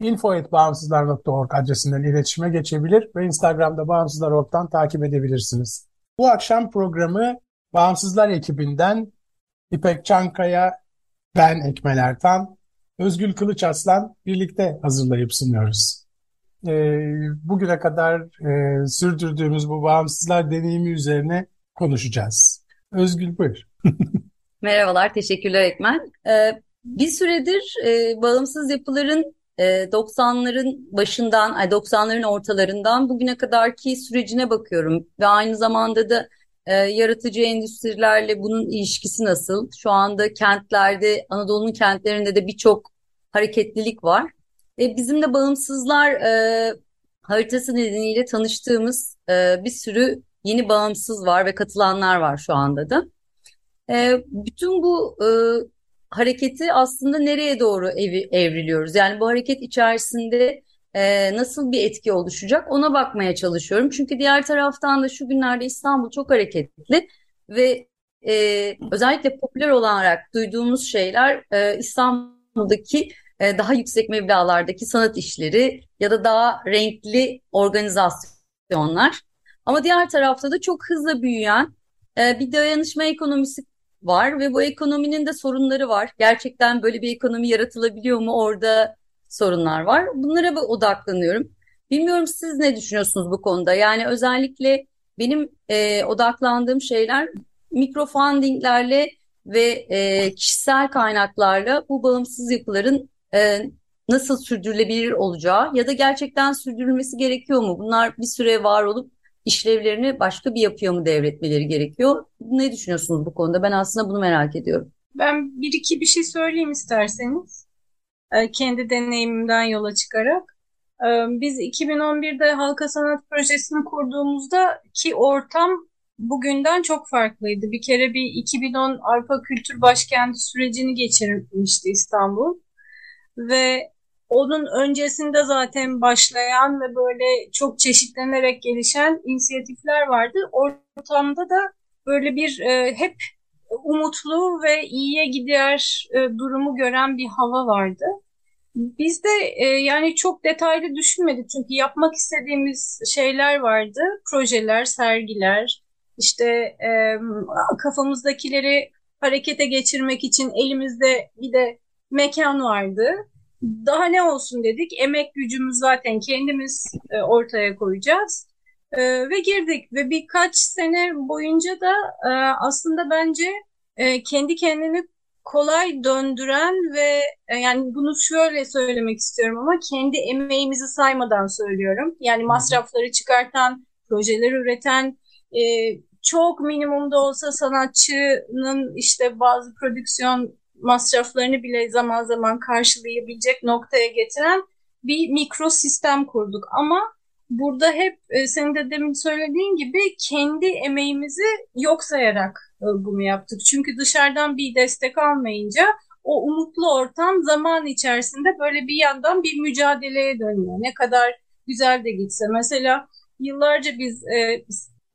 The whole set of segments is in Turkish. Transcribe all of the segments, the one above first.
info.bağımsızlar.org adresinden iletişime geçebilir ve Instagram'da Bağımsızlar.org'dan takip edebilirsiniz. Bu akşam programı Bağımsızlar ekibinden İpek Çankaya, ben Ekmel Ertan, Özgül Kılıç Aslan birlikte hazırlayıp sunuyoruz. E, bugüne kadar e, sürdürdüğümüz bu bağımsızlar deneyimi üzerine konuşacağız. Özgül buyur. Merhabalar, teşekkürler Ekmel. Ee, bir süredir e, bağımsız yapıların 90'ların ee, başından, 90'ların ortalarından bugüne kadarki sürecine bakıyorum ve aynı zamanda da e, yaratıcı endüstrilerle bunun ilişkisi nasıl? Şu anda kentlerde, Anadolu'nun kentlerinde de birçok hareketlilik var. E, bizim de bağımsızlar e, haritası nedeniyle tanıştığımız e, bir sürü yeni bağımsız var ve katılanlar var şu anda da. E, bütün bu e, hareketi aslında nereye doğru ev, evriliyoruz? Yani bu hareket içerisinde e, nasıl bir etki oluşacak ona bakmaya çalışıyorum. Çünkü diğer taraftan da şu günlerde İstanbul çok hareketli ve e, özellikle popüler olarak duyduğumuz şeyler e, İstanbul'daki e, daha yüksek meblalardaki sanat işleri ya da daha renkli organizasyonlar. Ama diğer tarafta da çok hızlı büyüyen e, bir dayanışma ekonomisi var ve bu ekonominin de sorunları var. Gerçekten böyle bir ekonomi yaratılabiliyor mu? Orada sorunlar var. Bunlara odaklanıyorum. Bilmiyorum siz ne düşünüyorsunuz bu konuda? Yani özellikle benim e, odaklandığım şeyler mikrofundinglerle ve e, kişisel kaynaklarla bu bağımsız yapıların e, nasıl sürdürülebilir olacağı ya da gerçekten sürdürülmesi gerekiyor mu? Bunlar bir süre var olup işlevlerini başka bir yapıya mı devretmeleri gerekiyor? Ne düşünüyorsunuz bu konuda? Ben aslında bunu merak ediyorum. Ben bir iki bir şey söyleyeyim isterseniz. Ee, kendi deneyimimden yola çıkarak. Ee, biz 2011'de Halka Sanat Projesi'ni kurduğumuzda ki ortam bugünden çok farklıydı. Bir kere bir 2010 Avrupa Kültür Başkenti sürecini geçirmişti İstanbul. Ve onun öncesinde zaten başlayan ve böyle çok çeşitlenerek gelişen inisiyatifler vardı. Ortamda da böyle bir e, hep umutlu ve iyiye gider e, durumu gören bir hava vardı. Biz de e, yani çok detaylı düşünmedik çünkü yapmak istediğimiz şeyler vardı. Projeler, sergiler, işte e, kafamızdakileri harekete geçirmek için elimizde bir de mekan vardı daha ne olsun dedik. Emek gücümüz zaten kendimiz e, ortaya koyacağız. E, ve girdik ve birkaç sene boyunca da e, aslında bence e, kendi kendini kolay döndüren ve e, yani bunu şöyle söylemek istiyorum ama kendi emeğimizi saymadan söylüyorum. Yani masrafları çıkartan, projeler üreten, e, çok minimumda olsa sanatçının işte bazı prodüksiyon masraflarını bile zaman zaman karşılayabilecek noktaya getiren bir mikro sistem kurduk. Ama burada hep e, senin de demin söylediğin gibi kendi emeğimizi yok sayarak e, bunu yaptık. Çünkü dışarıdan bir destek almayınca o umutlu ortam zaman içerisinde böyle bir yandan bir mücadeleye dönüyor. Ne kadar güzel de gitse. Mesela yıllarca biz e,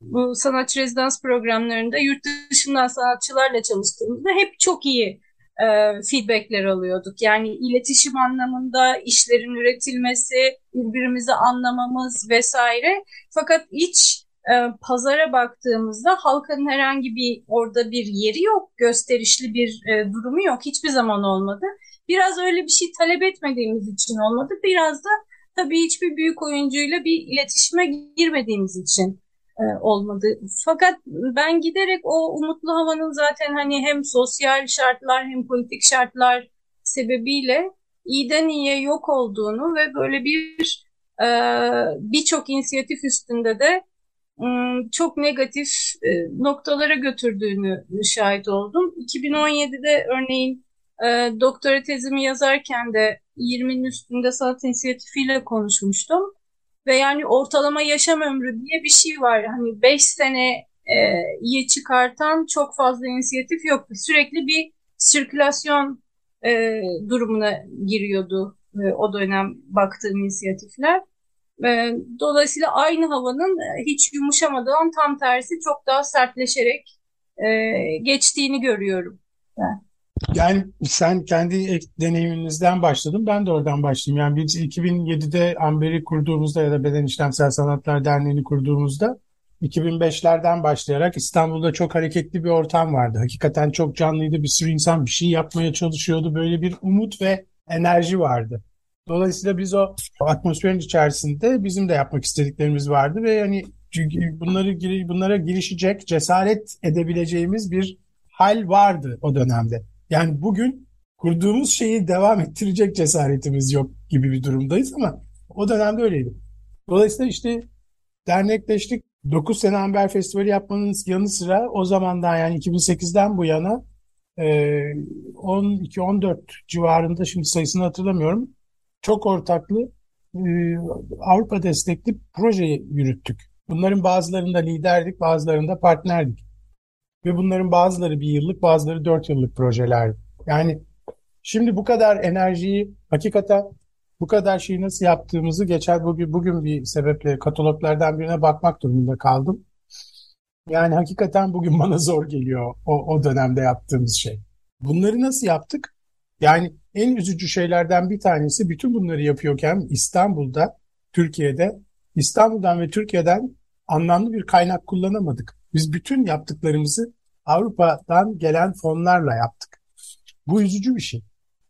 bu sanatçı rezidans programlarında yurt dışından sanatçılarla çalıştığımızda hep çok iyi e, feedbackler alıyorduk. Yani iletişim anlamında işlerin üretilmesi, birbirimizi anlamamız vesaire. Fakat iç e, pazara baktığımızda halkanın herhangi bir orada bir yeri yok, gösterişli bir e, durumu yok, hiçbir zaman olmadı. Biraz öyle bir şey talep etmediğimiz için olmadı, biraz da tabii hiçbir büyük oyuncuyla bir iletişime girmediğimiz için olmadı. Fakat ben giderek o umutlu havanın zaten hani hem sosyal şartlar hem politik şartlar sebebiyle iyiden iyiye yok olduğunu ve böyle bir e, birçok inisiyatif üstünde de çok negatif e, noktalara götürdüğünü şahit oldum. 2017'de örneğin e, doktora tezimi yazarken de 20'nin üstünde sanat inisiyatifiyle konuşmuştum. Ve yani ortalama yaşam ömrü diye bir şey var. Hani 5 sene e, iyi çıkartan çok fazla inisiyatif yoktu. Sürekli bir sirkülasyon e, durumuna giriyordu e, o dönem baktığım inisiyatifler. E, dolayısıyla aynı havanın e, hiç yumuşamadan tam tersi çok daha sertleşerek e, geçtiğini görüyorum. Yani. Yani sen kendi deneyiminizden başladın, ben de oradan başlayayım. Yani biz 2007'de Amber'i kurduğumuzda ya da Beden İşlemsel Sanatlar Derneği'ni kurduğumuzda 2005'lerden başlayarak İstanbul'da çok hareketli bir ortam vardı. Hakikaten çok canlıydı. Bir sürü insan bir şey yapmaya çalışıyordu. Böyle bir umut ve enerji vardı. Dolayısıyla biz o, atmosferin içerisinde bizim de yapmak istediklerimiz vardı ve yani bunları bunlara girişecek, cesaret edebileceğimiz bir hal vardı o dönemde. Yani bugün kurduğumuz şeyi devam ettirecek cesaretimiz yok gibi bir durumdayız ama o dönemde öyleydi. Dolayısıyla işte dernekleştik. 9 sene Amber Festivali yapmanın yanı sıra o zamandan yani 2008'den bu yana 12-14 civarında şimdi sayısını hatırlamıyorum çok ortaklı e, Avrupa destekli proje yürüttük. Bunların bazılarında liderdik, bazılarında partnerdik. Ve bunların bazıları bir yıllık, bazıları dört yıllık projeler. Yani şimdi bu kadar enerjiyi hakikaten bu kadar şeyi nasıl yaptığımızı geçen bugün, bugün bir sebeple kataloglardan birine bakmak durumunda kaldım. Yani hakikaten bugün bana zor geliyor o, o dönemde yaptığımız şey. Bunları nasıl yaptık? Yani en üzücü şeylerden bir tanesi bütün bunları yapıyorken İstanbul'da, Türkiye'de, İstanbul'dan ve Türkiye'den anlamlı bir kaynak kullanamadık. Biz bütün yaptıklarımızı Avrupa'dan gelen fonlarla yaptık. Bu üzücü bir şey.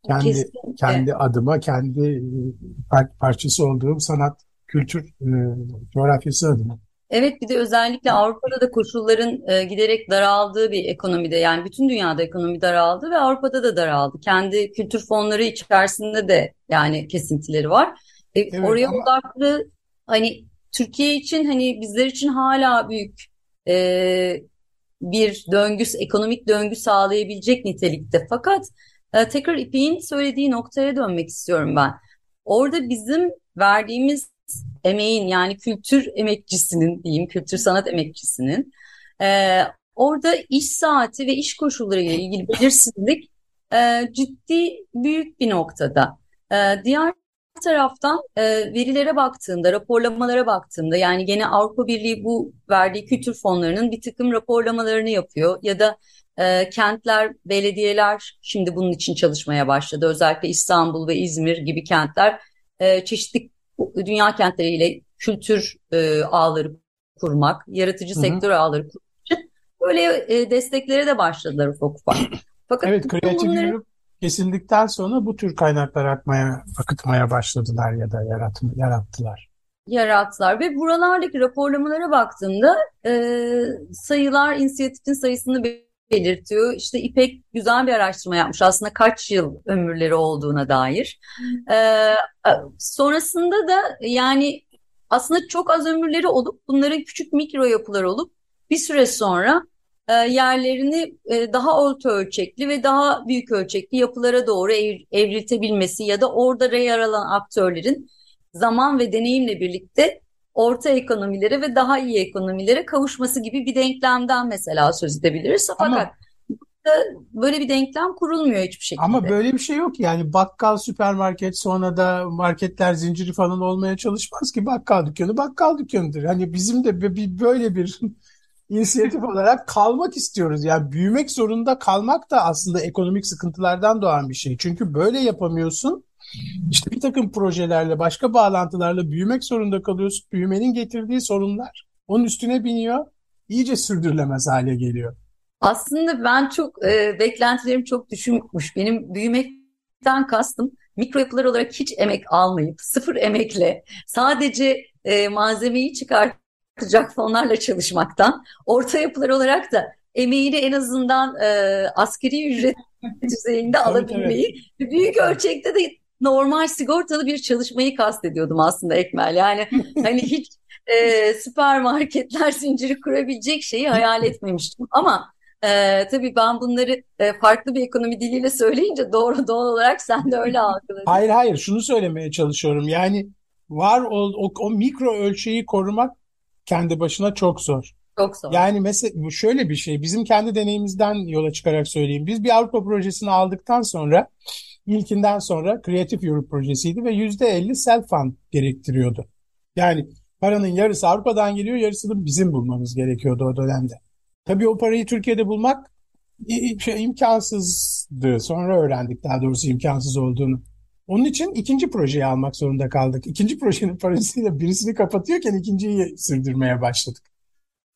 Kendi kendi adıma, kendi e, parçası olduğum sanat, kültür e, coğrafyası adına. Evet bir de özellikle Avrupa'da da koşulların e, giderek daraldığı bir ekonomide yani bütün dünyada ekonomi daraldı ve Avrupa'da da daraldı. Kendi kültür fonları içerisinde de yani kesintileri var. E, evet, oraya ama... odaklı hani Türkiye için hani bizler için hala büyük e, bir döngü, ekonomik döngü sağlayabilecek nitelikte. Fakat e, tekrar İpek'in söylediği noktaya dönmek istiyorum ben. Orada bizim verdiğimiz emeğin yani kültür emekçisinin diyeyim, kültür sanat emekçisinin e, orada iş saati ve iş koşulları ile ilgili belirsizlik e, ciddi büyük bir noktada. E, diğer taraftan e, verilere baktığımda, raporlamalara baktığımda yani gene Avrupa Birliği bu verdiği kültür fonlarının bir takım raporlamalarını yapıyor ya da e, kentler, belediyeler şimdi bunun için çalışmaya başladı. Özellikle İstanbul ve İzmir gibi kentler e, çeşitli dünya kentleriyle kültür e, ağları kurmak, yaratıcı Hı-hı. sektör ağları kurmak için böyle e, desteklere de başladılar ufak ufak. Fakat evet, kreatif bunları... kesildikten sonra bu tür kaynaklar akmaya, akıtmaya başladılar ya da yarat, yarattılar. Yarattılar ve buralardaki raporlamalara baktığımda e, sayılar inisiyatifin sayısını belirtiyor. İşte İpek güzel bir araştırma yapmış aslında kaç yıl ömürleri olduğuna dair. Ee, sonrasında da yani aslında çok az ömürleri olup bunların küçük mikro yapılar olup bir süre sonra e, yerlerini e, daha orta ölçekli ve daha büyük ölçekli yapılara doğru ev, evriltebilmesi ya da orada yer alan aktörlerin zaman ve deneyimle birlikte orta ekonomilere ve daha iyi ekonomilere kavuşması gibi bir denklemden mesela söz edebiliriz. Fakat Ama böyle bir denklem kurulmuyor hiçbir şekilde. Ama böyle bir şey yok yani bakkal süpermarket sonra da marketler zinciri falan olmaya çalışmaz ki bakkal dükkanı bakkal dükkanıdır. Hani bizim de böyle bir inisiyatif olarak kalmak istiyoruz. Yani büyümek zorunda kalmak da aslında ekonomik sıkıntılardan doğan bir şey. Çünkü böyle yapamıyorsun. İşte bir takım projelerle, başka bağlantılarla büyümek zorunda kalıyorsun. Büyümenin getirdiği sorunlar. onun üstüne biniyor. iyice sürdürülemez hale geliyor. Aslında ben çok e, beklentilerim çok düşükmüş. Benim büyümekten kastım mikro yapılar olarak hiç emek almayıp sıfır emekle sadece e, malzemeyi çıkartacak fonlarla çalışmaktan orta yapılar olarak da emeğini en azından e, askeri ücret düzeyinde alabilmeyi evet. büyük ölçekte de normal sigortalı bir çalışmayı kastediyordum aslında Ekmel. Yani hani hiç e, süpermarketler zinciri kurabilecek şeyi hayal etmemiştim. Ama ee, tabii ben bunları e, farklı bir ekonomi diliyle söyleyince doğru doğal olarak sen de öyle algıladın. Hayır hayır şunu söylemeye çalışıyorum. Yani var o, o, o mikro ölçeği korumak kendi başına çok zor. Çok zor. Yani mesela şöyle bir şey bizim kendi deneyimizden yola çıkarak söyleyeyim. Biz bir Avrupa projesini aldıktan sonra ilkinden sonra Creative Europe projesiydi ve %50 self fund gerektiriyordu. Yani paranın yarısı Avrupa'dan geliyor yarısını bizim bulmamız gerekiyordu o dönemde. Tabii o parayı Türkiye'de bulmak şey, imkansızdı. Sonra öğrendik daha doğrusu imkansız olduğunu. Onun için ikinci projeyi almak zorunda kaldık. İkinci projenin parasıyla birisini kapatıyorken ikinciyi sürdürmeye başladık.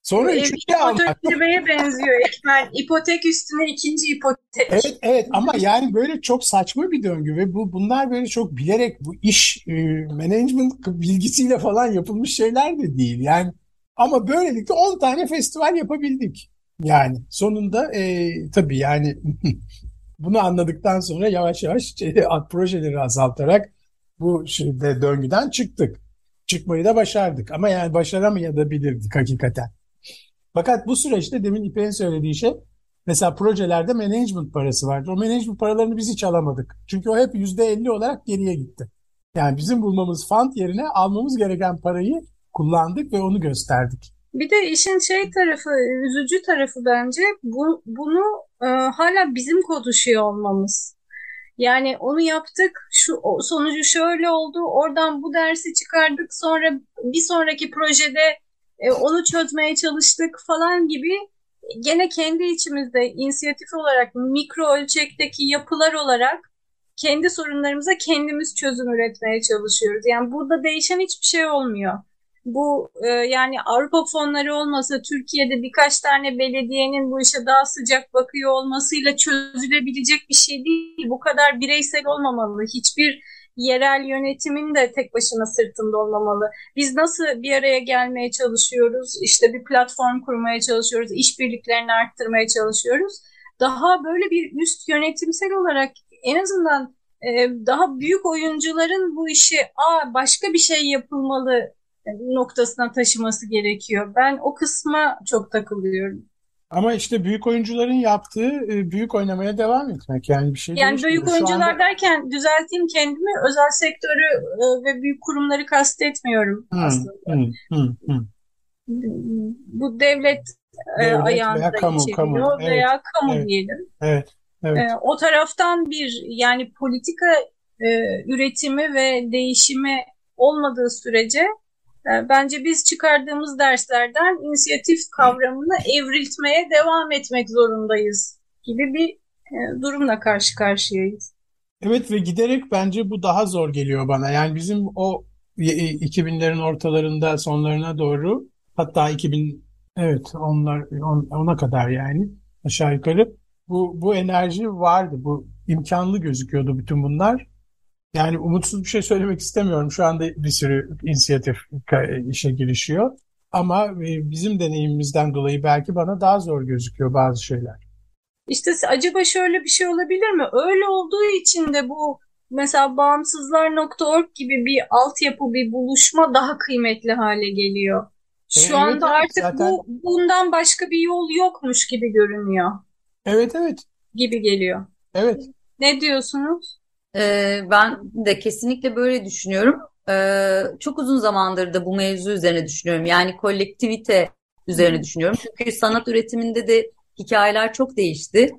Sonra üçüncüyü almak. Hipoteklemeye benziyor Ekmen. İpotek üstüne ikinci ipotek. Evet evet ama yani böyle çok saçma bir döngü ve bu bunlar böyle çok bilerek bu iş e, management bilgisiyle falan yapılmış şeyler de değil. Yani ama böylelikle 10 tane festival yapabildik. Yani sonunda e, tabii yani bunu anladıktan sonra yavaş yavaş projeleri azaltarak bu şeyde döngüden çıktık. Çıkmayı da başardık ama yani başaramayabilirdik hakikaten. Fakat bu süreçte demin İpek'in söylediği şey mesela projelerde management parası vardı. O management paralarını biz hiç alamadık. Çünkü o hep %50 olarak geriye gitti. Yani bizim bulmamız fund yerine almamız gereken parayı kullandık ve onu gösterdik. Bir de işin şey tarafı, üzücü tarafı bence bu, bunu e, hala bizim konuşuyor olmamız. Yani onu yaptık, şu sonucu şöyle oldu, oradan bu dersi çıkardık, sonra bir sonraki projede e, onu çözmeye çalıştık falan gibi gene kendi içimizde inisiyatif olarak mikro ölçekteki yapılar olarak kendi sorunlarımıza kendimiz çözüm üretmeye çalışıyoruz. Yani burada değişen hiçbir şey olmuyor bu e, yani Avrupa fonları olmasa Türkiye'de birkaç tane belediyenin bu işe daha sıcak bakıyor olmasıyla çözülebilecek bir şey değil. Bu kadar bireysel olmamalı. Hiçbir yerel yönetimin de tek başına sırtında olmamalı. Biz nasıl bir araya gelmeye çalışıyoruz? İşte bir platform kurmaya çalışıyoruz. işbirliklerini arttırmaya çalışıyoruz. Daha böyle bir üst yönetimsel olarak en azından e, daha büyük oyuncuların bu işi aa başka bir şey yapılmalı noktasına taşıması gerekiyor. Ben o kısma çok takılıyorum. Ama işte büyük oyuncuların yaptığı e, büyük oynamaya devam etmek yani bir şey Yani büyük oyuncular anda... derken düzelteyim kendimi özel sektörü e, ve büyük kurumları kastetmiyorum hmm, aslında. Hmm, hmm, hmm. Bu devlet, e, devlet ayağında veya kamu, kamu. veya evet, kamu evet, diyelim. Evet, evet. O taraftan bir yani politika üretimi ve değişimi olmadığı sürece bence biz çıkardığımız derslerden inisiyatif kavramını evriltmeye devam etmek zorundayız gibi bir e, durumla karşı karşıyayız. Evet ve giderek bence bu daha zor geliyor bana. Yani bizim o 2000'lerin ortalarında sonlarına doğru hatta 2000 evet onlar ona kadar yani aşağı yukarı bu bu enerji vardı. Bu imkanlı gözüküyordu bütün bunlar. Yani umutsuz bir şey söylemek istemiyorum. Şu anda bir sürü inisiyatif işe girişiyor. Ama e, bizim deneyimimizden dolayı belki bana daha zor gözüküyor bazı şeyler. İşte acaba şöyle bir şey olabilir mi? Öyle olduğu için de bu mesela bağımsızlar.org gibi bir altyapı, bir buluşma daha kıymetli hale geliyor. Şu evet, anda artık zaten... bu bundan başka bir yol yokmuş gibi görünüyor. Evet evet. Gibi geliyor. Evet. Ne diyorsunuz? Ee, ben de kesinlikle böyle düşünüyorum. Ee, çok uzun zamandır da bu mevzu üzerine düşünüyorum. Yani kolektivite üzerine düşünüyorum. Çünkü sanat üretiminde de hikayeler çok değişti.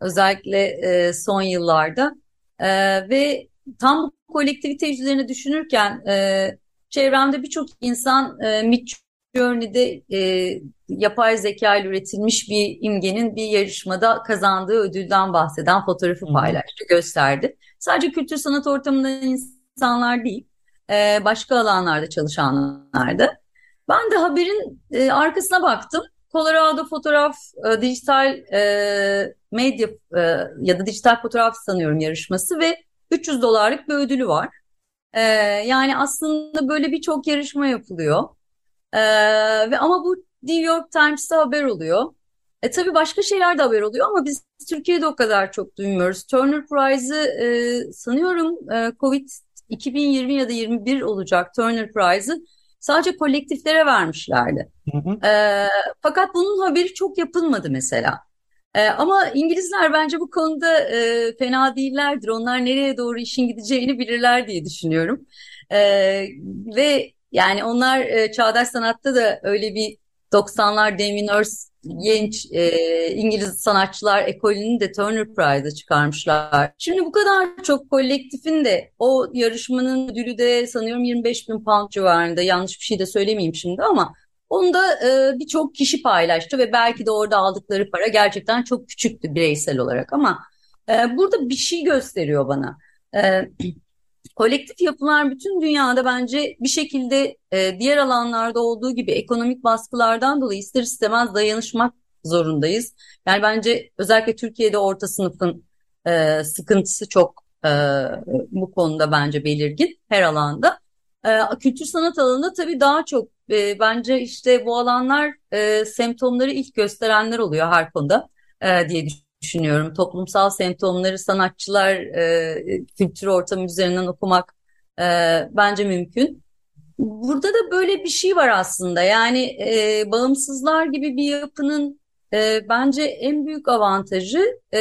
Özellikle e, son yıllarda. Ee, ve tam bu kolektivite üzerine düşünürken e, çevremde birçok insan e, Midjourney'de e, yapay zeka ile üretilmiş bir imgenin bir yarışmada kazandığı ödülden bahseden fotoğrafı paylaştı, gösterdi. Sadece kültür sanat ortamından insanlar değil, e, başka alanlarda çalışanlar da. Ben de haberin e, arkasına baktım. Colorado Fotoğraf e, Dijital Medya ya da Dijital Fotoğraf sanıyorum yarışması ve 300 dolarlık bir ödülü var. Yani aslında böyle birçok yarışma yapılıyor. Ve ama bu New York Times'ta haber oluyor. E tabii başka şeyler de haber oluyor ama biz Türkiye'de o kadar çok duymuyoruz. Turner Prize'ı e, sanıyorum e, Covid 2020 ya da 21 olacak Turner Prize'ı sadece kolektiflere vermişlerdi. Hı hı. E, fakat bunun haberi çok yapılmadı mesela. E, ama İngilizler bence bu konuda e, fena değillerdir. Onlar nereye doğru işin gideceğini bilirler diye düşünüyorum. E, ve yani onlar e, çağdaş sanatta da öyle bir 90'lar Damien Hirst genç e, İngiliz sanatçılar ekolünü de Turner Prize'a çıkarmışlar. Şimdi bu kadar çok kolektifin de o yarışmanın ödülü de sanıyorum 25 bin pound civarında yanlış bir şey de söylemeyeyim şimdi ama onu da e, birçok kişi paylaştı ve belki de orada aldıkları para gerçekten çok küçüktü bireysel olarak ama e, burada bir şey gösteriyor bana. E, kolektif yapılar bütün dünyada bence bir şekilde e, diğer alanlarda olduğu gibi ekonomik baskılardan dolayı ister istemez dayanışmak zorundayız. Yani bence özellikle Türkiye'de orta sınıfın e, sıkıntısı çok e, bu konuda bence belirgin her alanda. E, kültür sanat alanında tabii daha çok e, bence işte bu alanlar e, semptomları ilk gösterenler oluyor her konuda e, diye düşünüyorum düşünüyorum. Toplumsal semptomları sanatçılar e, kültür ortamı üzerinden okumak e, bence mümkün. Burada da böyle bir şey var aslında. Yani e, bağımsızlar gibi bir yapının e, bence en büyük avantajı e,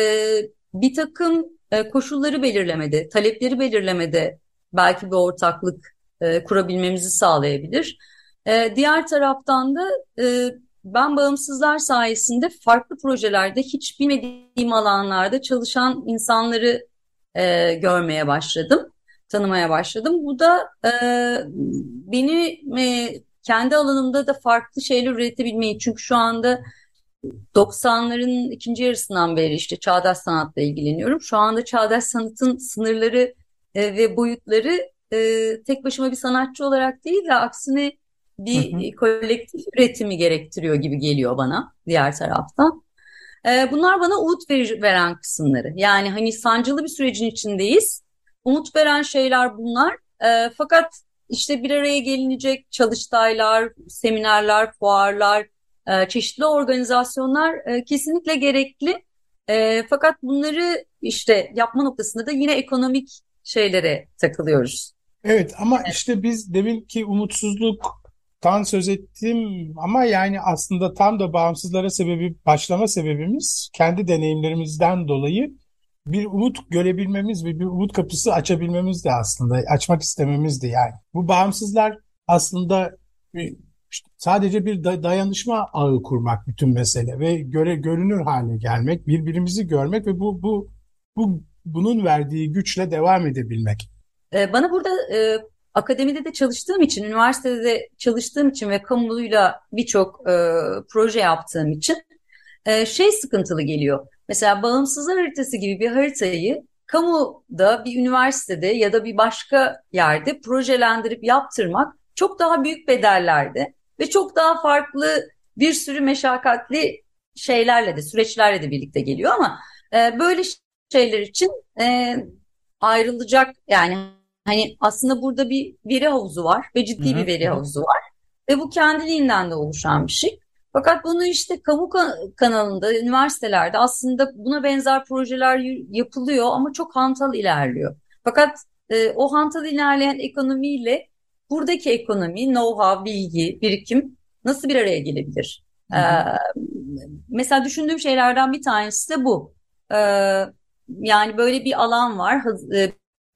bir takım e, koşulları belirlemede, talepleri belirlemede belki bir ortaklık e, kurabilmemizi sağlayabilir. E, diğer taraftan da e, ben bağımsızlar sayesinde farklı projelerde hiç bilmediğim alanlarda çalışan insanları e, görmeye başladım, tanımaya başladım. Bu da e, beni e, kendi alanımda da farklı şeyler üretebilmeyi çünkü şu anda 90'ların ikinci yarısından beri işte çağdaş sanatla ilgileniyorum. Şu anda çağdaş sanatın sınırları e, ve boyutları e, tek başıma bir sanatçı olarak değil de aksine bir hı hı. kolektif üretimi gerektiriyor gibi geliyor bana diğer taraftan. E, bunlar bana umut ver, veren kısımları. Yani hani sancılı bir sürecin içindeyiz. Umut veren şeyler bunlar. E, fakat işte bir araya gelinecek çalıştaylar, seminerler, fuarlar, e, çeşitli organizasyonlar e, kesinlikle gerekli. E, fakat bunları işte yapma noktasında da yine ekonomik şeylere takılıyoruz. Evet ama işte biz deminki umutsuzluk tan söz ettim ama yani aslında tam da bağımsızlara sebebi başlama sebebimiz kendi deneyimlerimizden dolayı bir umut görebilmemiz ve bir umut kapısı açabilmemiz de aslında açmak istememizdi yani. Bu bağımsızlar aslında sadece bir dayanışma ağı kurmak bütün mesele ve göre görünür hale gelmek, birbirimizi görmek ve bu bu bu bunun verdiği güçle devam edebilmek. Ee, bana burada e, akademide de çalıştığım için, üniversitede de çalıştığım için ve kamuyla birçok e, proje yaptığım için e, şey sıkıntılı geliyor. Mesela bağımsızlar haritası gibi bir haritayı kamuda bir üniversitede ya da bir başka yerde projelendirip yaptırmak çok daha büyük bedellerde ve çok daha farklı bir sürü meşakkatli şeylerle de süreçlerle de birlikte geliyor ama e, böyle şeyler için e, ayrılacak yani Hani aslında burada bir veri havuzu var ve ciddi bir veri havuzu var. Ve bu kendiliğinden de oluşan bir şey. Fakat bunu işte kamu kanalında, üniversitelerde aslında buna benzer projeler yapılıyor ama çok hantal ilerliyor. Fakat e, o hantal ilerleyen ekonomiyle buradaki ekonomi, know-how, bilgi, birikim nasıl bir araya gelebilir? Hı hı. Ee, mesela düşündüğüm şeylerden bir tanesi de bu. Ee, yani böyle bir alan var, e,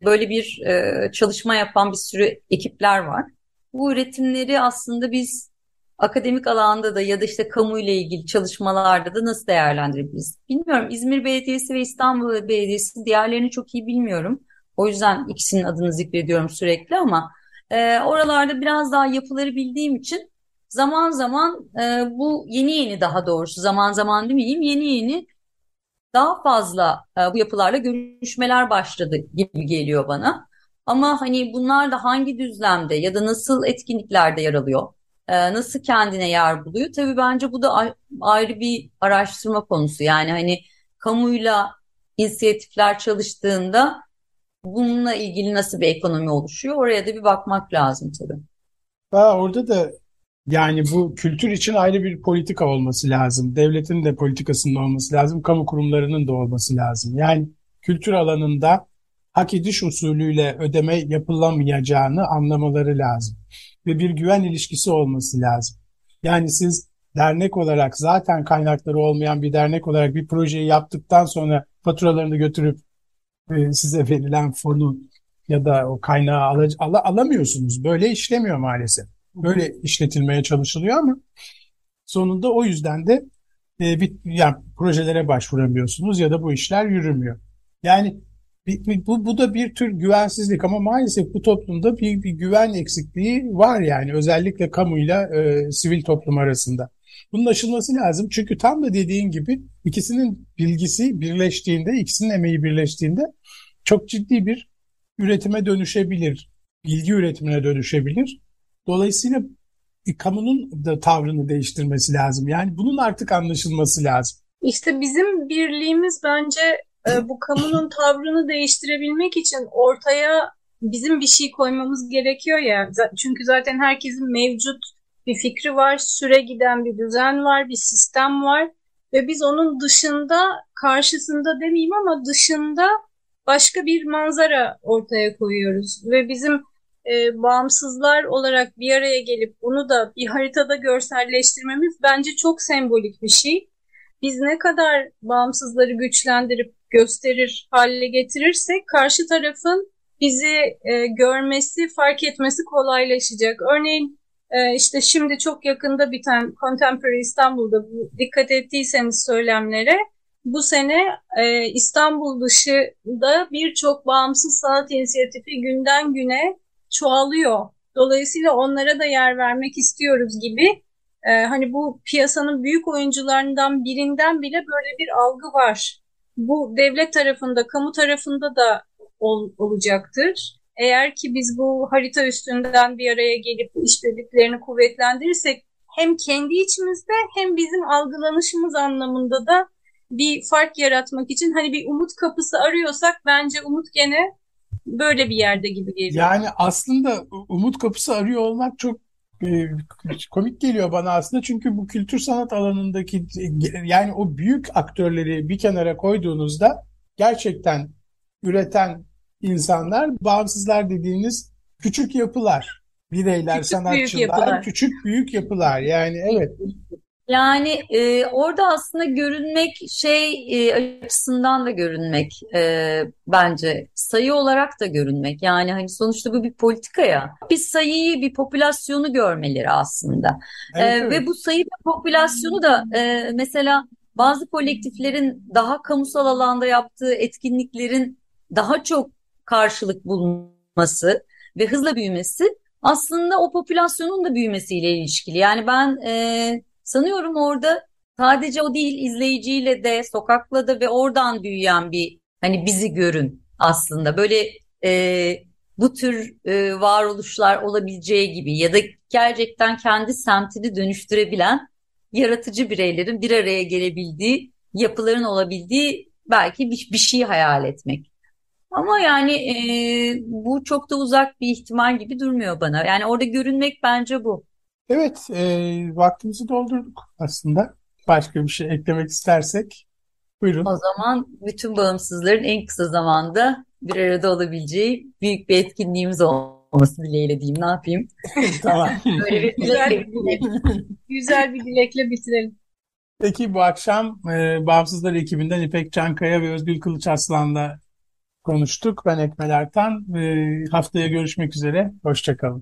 böyle bir e, çalışma yapan bir sürü ekipler var. Bu üretimleri aslında biz akademik alanda da ya da işte kamu ile ilgili çalışmalarda da nasıl değerlendirebiliriz? Bilmiyorum. İzmir Belediyesi ve İstanbul Belediyesi diğerlerini çok iyi bilmiyorum. O yüzden ikisinin adını zikrediyorum sürekli ama e, oralarda biraz daha yapıları bildiğim için zaman zaman e, bu yeni yeni daha doğrusu zaman zaman demeyeyim yeni yeni daha fazla e, bu yapılarla görüşmeler başladı gibi geliyor bana. Ama hani bunlar da hangi düzlemde ya da nasıl etkinliklerde yer alıyor? e, nasıl kendine yer buluyor? Tabii bence bu da ayrı bir araştırma konusu. Yani hani kamuyla inisiyatifler çalıştığında bununla ilgili nasıl bir ekonomi oluşuyor? Oraya da bir bakmak lazım tabii. Ha, orada da yani bu kültür için ayrı bir politika olması lazım. Devletin de politikasının olması lazım. Kamu kurumlarının da olması lazım. Yani kültür alanında hak ediş usulüyle ödeme yapılamayacağını anlamaları lazım. Ve bir güven ilişkisi olması lazım. Yani siz dernek olarak zaten kaynakları olmayan bir dernek olarak bir projeyi yaptıktan sonra faturalarını götürüp e, size verilen fonu ya da o kaynağı al, al, alamıyorsunuz. Böyle işlemiyor maalesef. Böyle işletilmeye çalışılıyor ama sonunda o yüzden de e, bir, yani projelere başvuramıyorsunuz ya da bu işler yürümüyor. Yani bu, bu da bir tür güvensizlik ama maalesef bu toplumda bir, bir güven eksikliği var yani özellikle kamuyla e, sivil toplum arasında. Bunun aşılması lazım çünkü tam da dediğin gibi ikisinin bilgisi birleştiğinde, ikisinin emeği birleştiğinde çok ciddi bir üretime dönüşebilir, bilgi üretimine dönüşebilir. Dolayısıyla kamunun da tavrını değiştirmesi lazım. Yani bunun artık anlaşılması lazım. İşte bizim birliğimiz bence e, bu kamunun tavrını değiştirebilmek için ortaya bizim bir şey koymamız gerekiyor ya. Çünkü zaten herkesin mevcut bir fikri var, süre giden bir düzen var, bir sistem var ve biz onun dışında, karşısında demeyeyim ama dışında başka bir manzara ortaya koyuyoruz ve bizim e, bağımsızlar olarak bir araya gelip bunu da bir haritada görselleştirmemiz bence çok sembolik bir şey. Biz ne kadar bağımsızları güçlendirip gösterir hale getirirsek karşı tarafın bizi e, görmesi, fark etmesi kolaylaşacak. Örneğin e, işte şimdi çok yakında biten Contemporary İstanbul'da dikkat ettiyseniz söylemlere bu sene e, İstanbul dışında birçok bağımsız sanat inisiyatifi günden güne çoğalıyor. Dolayısıyla onlara da yer vermek istiyoruz gibi. E, hani bu piyasanın büyük oyuncularından birinden bile böyle bir algı var. Bu devlet tarafında, kamu tarafında da ol, olacaktır. Eğer ki biz bu harita üstünden bir araya gelip işbirliklerini kuvvetlendirirsek hem kendi içimizde hem bizim algılanışımız anlamında da bir fark yaratmak için hani bir umut kapısı arıyorsak bence umut gene böyle bir yerde gibi geliyor. Yani aslında umut kapısı arıyor olmak çok e, komik geliyor bana aslında çünkü bu kültür sanat alanındaki yani o büyük aktörleri bir kenara koyduğunuzda gerçekten üreten insanlar bağımsızlar dediğiniz küçük yapılar bireyler küçük sanatçılar büyük yapılar. küçük büyük yapılar yani evet yani e, orada aslında görünmek şey e, açısından da görünmek e, bence sayı olarak da görünmek. Yani hani sonuçta bu bir politika ya. Bir sayıyı, bir popülasyonu görmeleri aslında. Evet, e, evet. Ve bu sayı ve popülasyonu da e, mesela bazı kolektiflerin daha kamusal alanda yaptığı etkinliklerin daha çok karşılık bulması ve hızla büyümesi aslında o popülasyonun da büyümesiyle ilişkili. Yani ben e, Sanıyorum orada sadece o değil izleyiciyle de sokakla da ve oradan büyüyen bir hani bizi görün aslında böyle e, bu tür e, varoluşlar olabileceği gibi ya da gerçekten kendi semtini dönüştürebilen yaratıcı bireylerin bir araya gelebildiği yapıların olabildiği belki bir, bir şey hayal etmek. Ama yani e, bu çok da uzak bir ihtimal gibi durmuyor bana. Yani orada görünmek bence bu. Evet, e, vaktimizi doldurduk aslında. Başka bir şey eklemek istersek buyurun. O zaman bütün bağımsızların en kısa zamanda bir arada olabileceği büyük bir etkinliğimiz olması dileğiyle diyeyim. Ne yapayım? tamam. Böyle bir güzel, bir dilek, güzel bir dilekle bitirelim. Peki bu akşam e, Bağımsızlar ekibinden İpek Çankaya ve Özgül Kılıç Aslan'la konuştuk. Ben Ekmel Ertan. E, haftaya görüşmek üzere. Hoşçakalın.